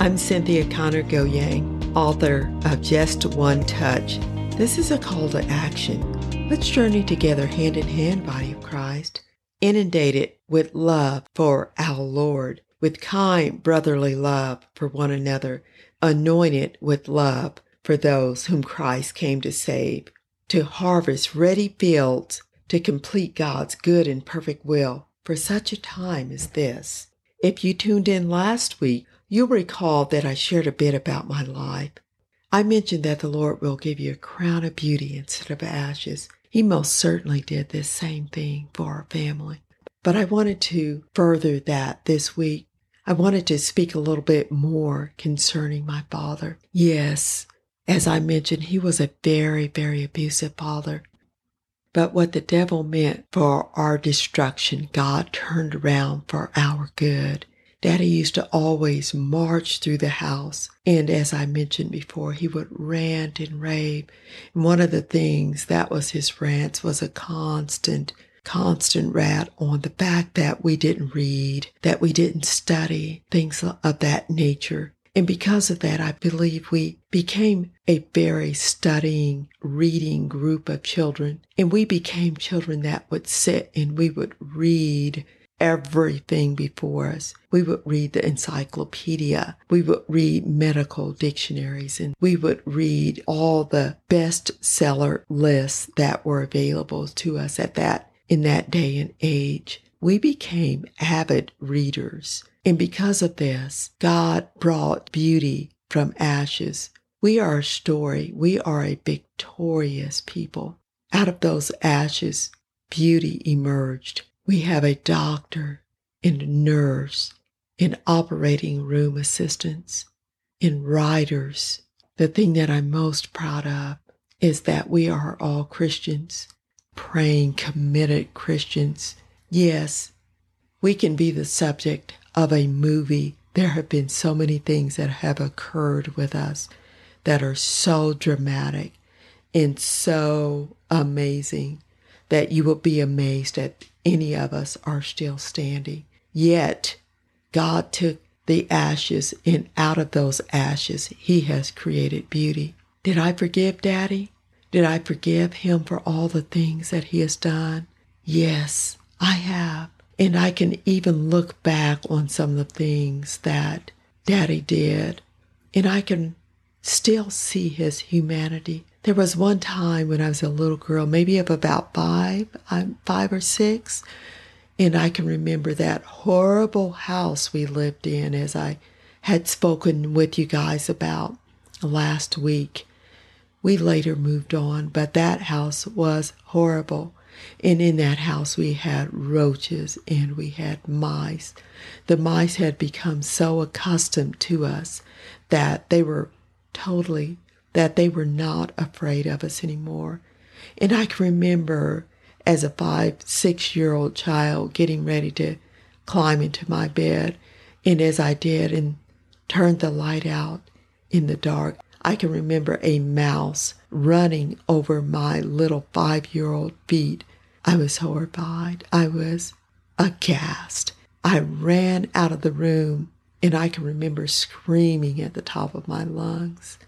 I'm Cynthia Connor Goyang, author of Just One Touch. This is a call to action. Let's journey together hand in hand, body of Christ, inundated with love for our Lord, with kind brotherly love for one another, anointed with love for those whom Christ came to save, to harvest ready fields to complete God's good and perfect will for such a time as this. If you tuned in last week, you'll recall that I shared a bit about my life. I mentioned that the Lord will give you a crown of beauty instead of ashes. He most certainly did this same thing for our family. But I wanted to further that this week. I wanted to speak a little bit more concerning my father. Yes, as I mentioned, he was a very, very abusive father. But what the devil meant for our destruction, God turned around for our good. Daddy used to always march through the house. And as I mentioned before, he would rant and rave. And one of the things that was his rants was a constant, constant rat on the fact that we didn't read, that we didn't study, things of that nature. And because of that, I believe we became a very studying, reading group of children. And we became children that would sit and we would read everything before us. We would read the encyclopedia. We would read medical dictionaries and we would read all the bestseller lists that were available to us at that, in that day and age. We became avid readers. And because of this, God brought beauty from ashes. We are a story. We are a victorious people. Out of those ashes, beauty emerged. We have a doctor and nurse and operating room assistants and writers. The thing that I'm most proud of is that we are all Christians, praying, committed Christians. Yes, we can be the subject of a movie. There have been so many things that have occurred with us that are so dramatic and so amazing that you will be amazed that any of us are still standing. Yet, God took the ashes, and out of those ashes, He has created beauty. Did I forgive Daddy? Did I forgive him for all the things that he has done? Yes, I have. And I can even look back on some of the things that Daddy did, and I can still see his humanity. There was one time when I was a little girl, maybe of about five, I'm five or six, and I can remember that horrible house we lived in as I had spoken with you guys about last week. We later moved on, but that house was horrible. And in that house, we had roaches and we had mice. The mice had become so accustomed to us that they were totally that they were not afraid of us anymore. And I can remember as a five, six year old child getting ready to climb into my bed. And as I did and turned the light out in the dark, I can remember a mouse running over my little five year old feet. I was horrified. I was aghast. I ran out of the room and I can remember screaming at the top of my lungs.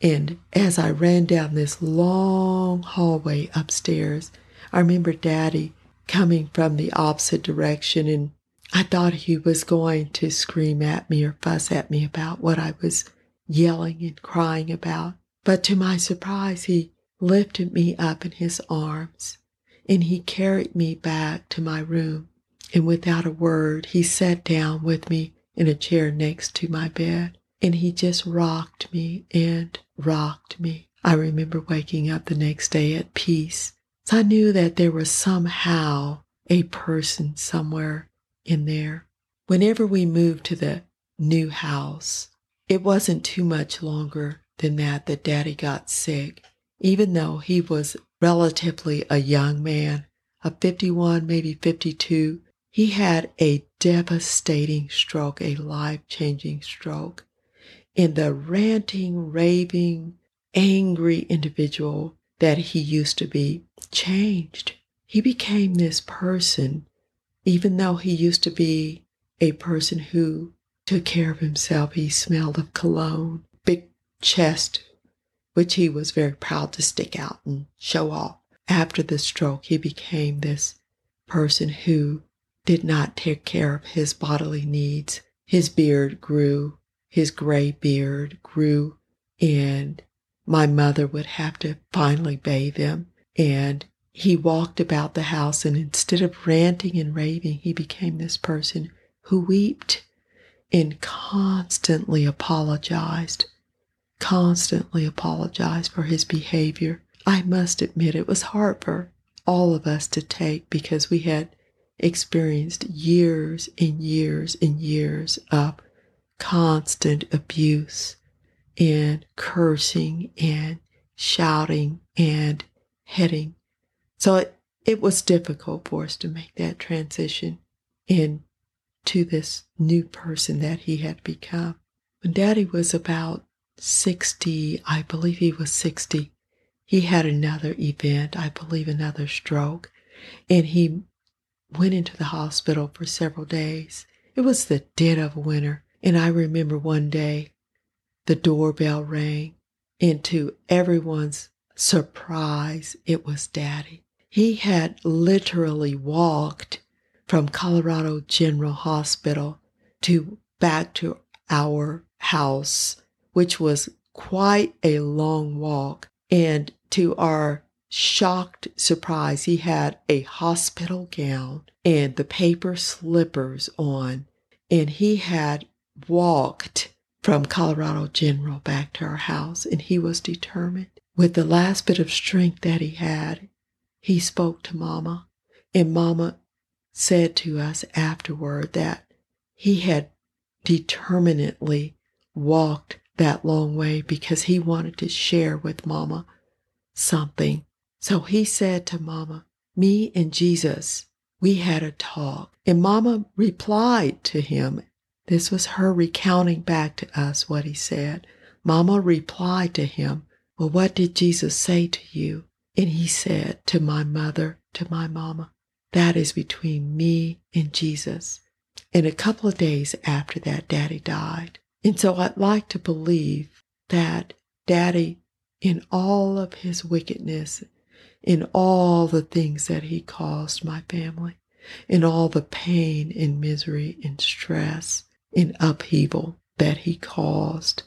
And as I ran down this long hallway upstairs, I remember Daddy coming from the opposite direction, and I thought he was going to scream at me or fuss at me about what I was yelling and crying about. But to my surprise, he lifted me up in his arms and he carried me back to my room. And without a word, he sat down with me in a chair next to my bed and he just rocked me and rocked me. I remember waking up the next day at peace. So I knew that there was somehow a person somewhere in there. Whenever we moved to the new house, it wasn't too much longer than that that daddy got sick, even though he was relatively a young man, a 51, maybe 52. He had a devastating stroke, a life changing stroke in the ranting, raving, angry individual that he used to be changed. He became this person, even though he used to be a person who took care of himself. He smelled of cologne, big chest, which he was very proud to stick out and show off. After the stroke, he became this person who did not take care of his bodily needs. His beard grew, his gray beard grew, and my mother would have to finally bathe him. And he walked about the house, and instead of ranting and raving, he became this person who wept and constantly apologized, constantly apologized for his behavior. I must admit it was hard for all of us to take because we had experienced years and years and years of constant abuse and cursing and shouting and hitting. So it, it was difficult for us to make that transition into this new person that he had become. When daddy was about 60, I believe he was 60, he had another event, I believe another stroke, and he went into the hospital for several days. It was the dead of winter, and I remember one day the doorbell rang, and to everyone's surprise, it was Daddy. He had literally walked from Colorado General Hospital to back to our house, which was quite a long walk. And to our shocked surprise, he had a hospital gown and the paper slippers on, and he had walked from Colorado General back to our house, and he was determined. With the last bit of strength that he had, he spoke to Mama, and Mama said to us afterward that he had determinedly walked that long way because he wanted to share with Mama something. So he said to Mama, Me and Jesus, we had a talk. And Mama replied to him. This was her recounting back to us what he said. Mama replied to him, Well, what did Jesus say to you? And he said to my mother, to my mama, That is between me and Jesus. And a couple of days after that, Daddy died. And so I'd like to believe that Daddy in all of his wickedness, in all the things that he caused my family, in all the pain and misery and stress and upheaval that he caused.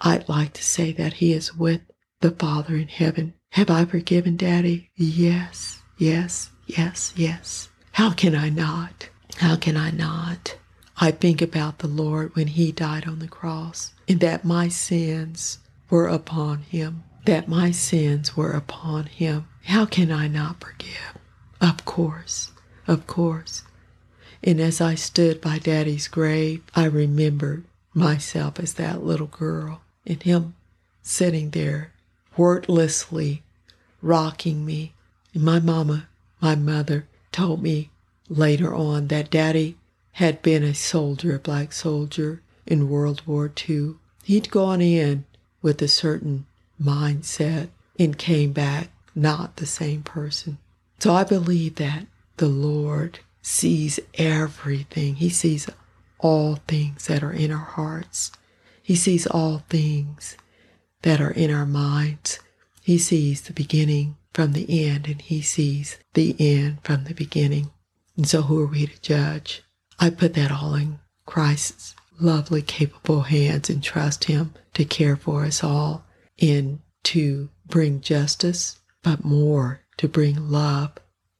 I'd like to say that he is with the Father in heaven. Have I forgiven Daddy? Yes, yes, yes, yes. How can I not? How can I not? I think about the Lord when he died on the cross and that my sins were upon him, that my sins were upon him. How can I not forgive? Of course, of course. And as I stood by Daddy's grave, I remembered myself as that little girl and him sitting there wordlessly rocking me. And my mama, my mother, told me later on that Daddy had been a soldier, a black soldier in World War II. He'd gone in with a certain mindset and came back not the same person. So I believe that the Lord sees everything. He sees all things that are in our hearts. He sees all things that are in our minds. He sees the beginning from the end, and He sees the end from the beginning. And so, who are we to judge? I put that all in Christ's lovely, capable hands and trust Him to care for us all and to bring justice, but more to bring love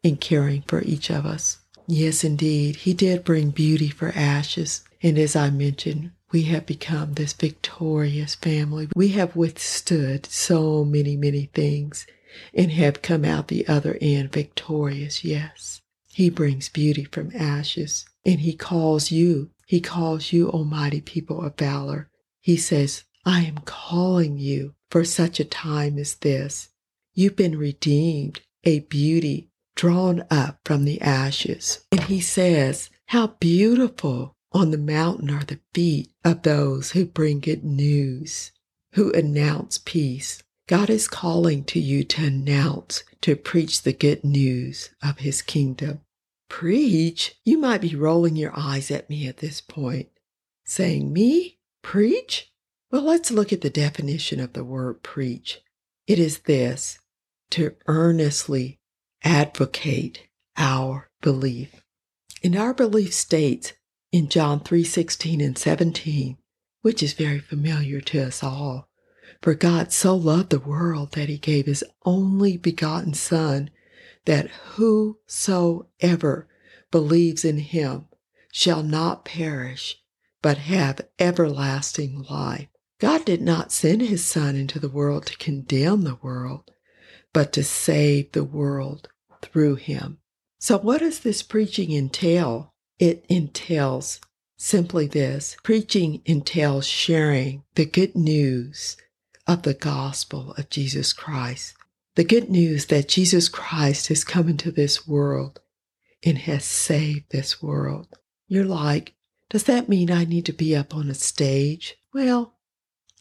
in caring for each of us. Yes, indeed, He did bring beauty for ashes. And as I mentioned, we have become this victorious family. We have withstood so many, many things and have come out the other end victorious. Yes, He brings beauty from ashes and He calls you, He calls you, almighty people of valor. He says, I am calling you for such a time as this. You've been redeemed, a beauty drawn up from the ashes. And he says, How beautiful on the mountain are the feet of those who bring good news, who announce peace. God is calling to you to announce, to preach the good news of his kingdom. Preach? You might be rolling your eyes at me at this point, saying, Me? Preach? Well, let's look at the definition of the word preach. It is this to earnestly advocate our belief. And our belief states in John 3 16 and 17, which is very familiar to us all. For God so loved the world that he gave his only begotten Son, that whosoever believes in him shall not perish, but have everlasting life. God did not send his Son into the world to condemn the world, but to save the world through him. So, what does this preaching entail? It entails simply this preaching entails sharing the good news of the gospel of Jesus Christ. The good news that Jesus Christ has come into this world and has saved this world. You're like, does that mean I need to be up on a stage? Well,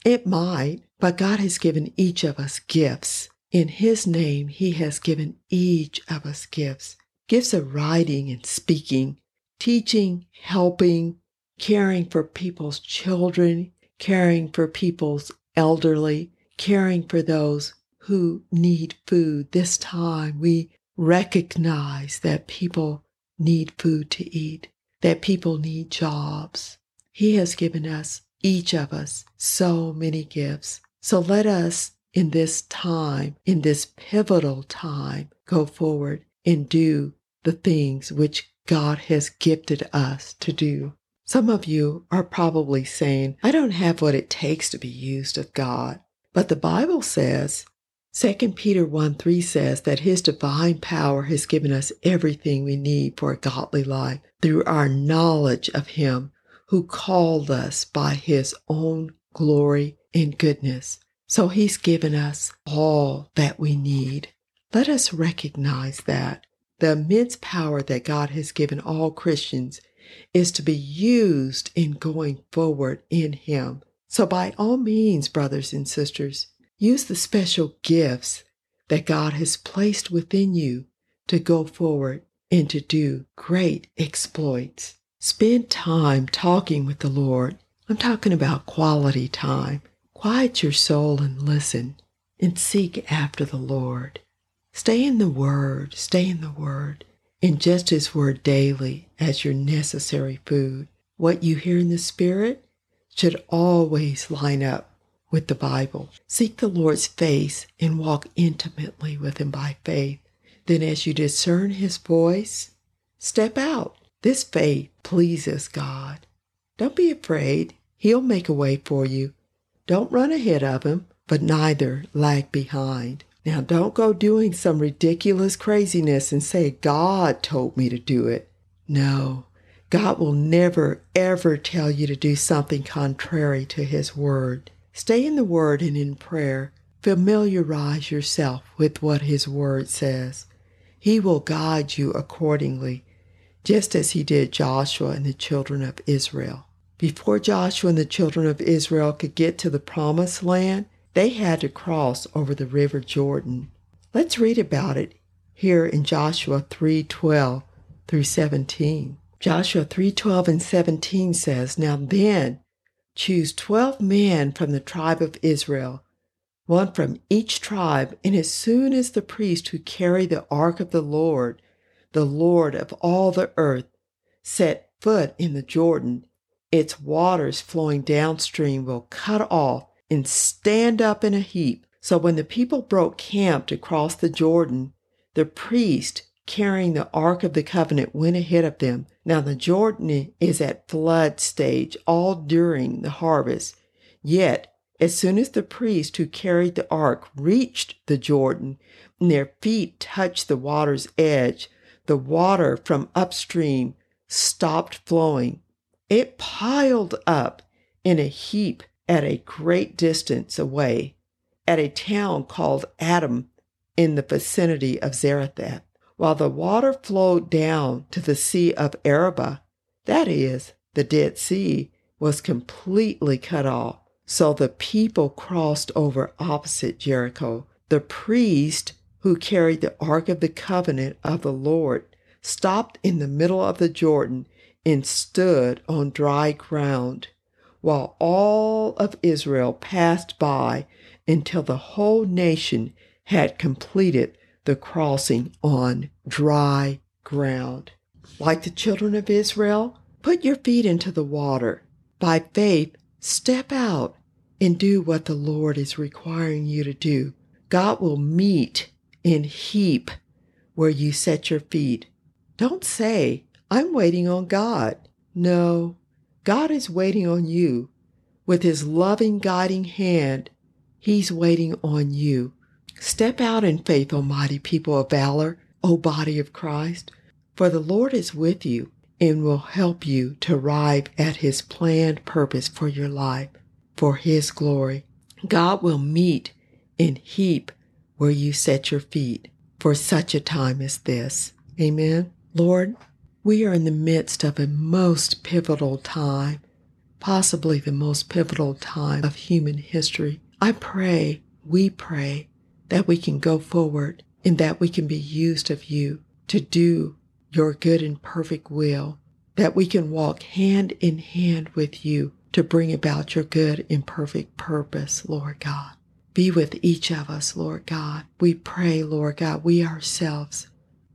it might, but God has given each of us gifts. In His name, He has given each of us gifts gifts of writing and speaking, teaching, helping, caring for people's children, caring for people's elderly, caring for those who need food. This time we recognize that people need food to eat, that people need jobs. He has given us, each of us, so many gifts. So let us, in this time, in this pivotal time, go forward and do the things which God has gifted us to do. Some of you are probably saying, I don't have what it takes to be used of God. But the Bible says, 2 Peter 1 3 says that His divine power has given us everything we need for a godly life through our knowledge of Him who called us by His own glory and goodness. So He's given us all that we need. Let us recognize that. The immense power that God has given all Christians is to be used in going forward in Him. So, by all means, brothers and sisters, use the special gifts that God has placed within you to go forward and to do great exploits. Spend time talking with the Lord. I'm talking about quality time. Quiet your soul and listen and seek after the Lord. Stay in the Word, stay in the Word. Ingest His Word daily as your necessary food. What you hear in the Spirit should always line up with the Bible. Seek the Lord's face and walk intimately with Him by faith. Then, as you discern His voice, step out. This faith pleases God. Don't be afraid. He'll make a way for you. Don't run ahead of Him, but neither lag behind. Now, don't go doing some ridiculous craziness and say, God told me to do it. No, God will never, ever tell you to do something contrary to His Word. Stay in the Word and in prayer. Familiarize yourself with what His Word says. He will guide you accordingly, just as He did Joshua and the children of Israel. Before Joshua and the children of Israel could get to the promised land, they had to cross over the river Jordan. Let's read about it here in Joshua 3:12 through 17. Joshua 3:12 and 17 says, "Now then, choose 12 men from the tribe of Israel, one from each tribe, and as soon as the priest who carry the ark of the Lord, the Lord of all the earth, set foot in the Jordan, its waters flowing downstream will cut off and stand up in a heap. So when the people broke camp to cross the Jordan, the priest carrying the Ark of the Covenant went ahead of them. Now the Jordan is at flood stage all during the harvest. Yet, as soon as the priest who carried the ark reached the Jordan and their feet touched the water's edge, the water from upstream stopped flowing. It piled up in a heap at a great distance away at a town called Adam in the vicinity of Zarephath, while the water flowed down to the Sea of Araba, that is, the Dead Sea, was completely cut off. So the people crossed over opposite Jericho. The priest who carried the Ark of the Covenant of the Lord stopped in the middle of the Jordan and stood on dry ground while all of Israel passed by until the whole nation had completed the crossing on dry ground. Like the children of Israel, put your feet into the water. By faith, step out and do what the Lord is requiring you to do. God will meet in heap where you set your feet. Don't say, I'm waiting on God. No, God is waiting on you. With his loving guiding hand, he's waiting on you. Step out in faith, O mighty people of valor, O body of Christ, for the Lord is with you and will help you to arrive at his planned purpose for your life, for his glory. God will meet in heap where you set your feet for such a time as this. Amen. Lord, we are in the midst of a most pivotal time, possibly the most pivotal time of human history. I pray, we pray, that we can go forward and that we can be used of you to do your good and perfect will, that we can walk hand in hand with you to bring about your good and perfect purpose, Lord God. Be with each of us, Lord God. We pray, Lord God, we ourselves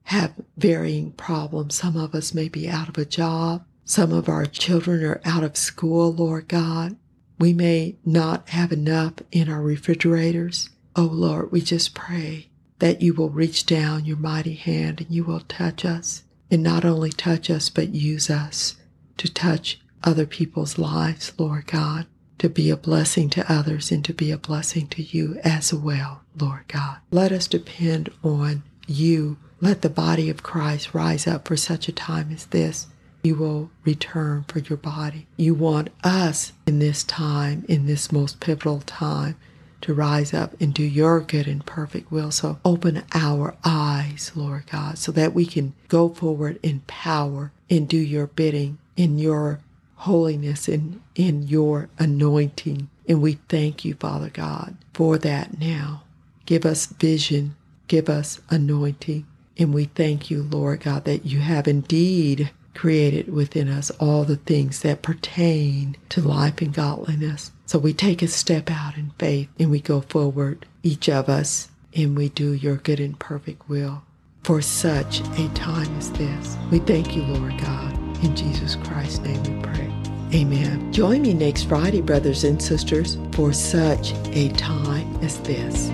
have varying problems. Some of us may be out of a job. Some of our children are out of school, Lord God. We may not have enough in our refrigerators. Oh Lord, we just pray that you will reach down your mighty hand and you will touch us and not only touch us, but use us to touch other people's lives, Lord God, to be a blessing to others and to be a blessing to you as well, Lord God. Let us depend on you let the body of Christ rise up for such a time as this. You will return for your body. You want us in this time, in this most pivotal time, to rise up and do your good and perfect will. So open our eyes, Lord God, so that we can go forward in power and do your bidding in your holiness and in your anointing. And we thank you, Father God, for that now. Give us vision, give us anointing, and we thank you, Lord God, that you have indeed created within us all the things that pertain to life and godliness. So we take a step out in faith and we go forward, each of us, and we do your good and perfect will for such a time as this. We thank you, Lord God. In Jesus Christ's name we pray. Amen. Join me next Friday, brothers and sisters, for such a time as this.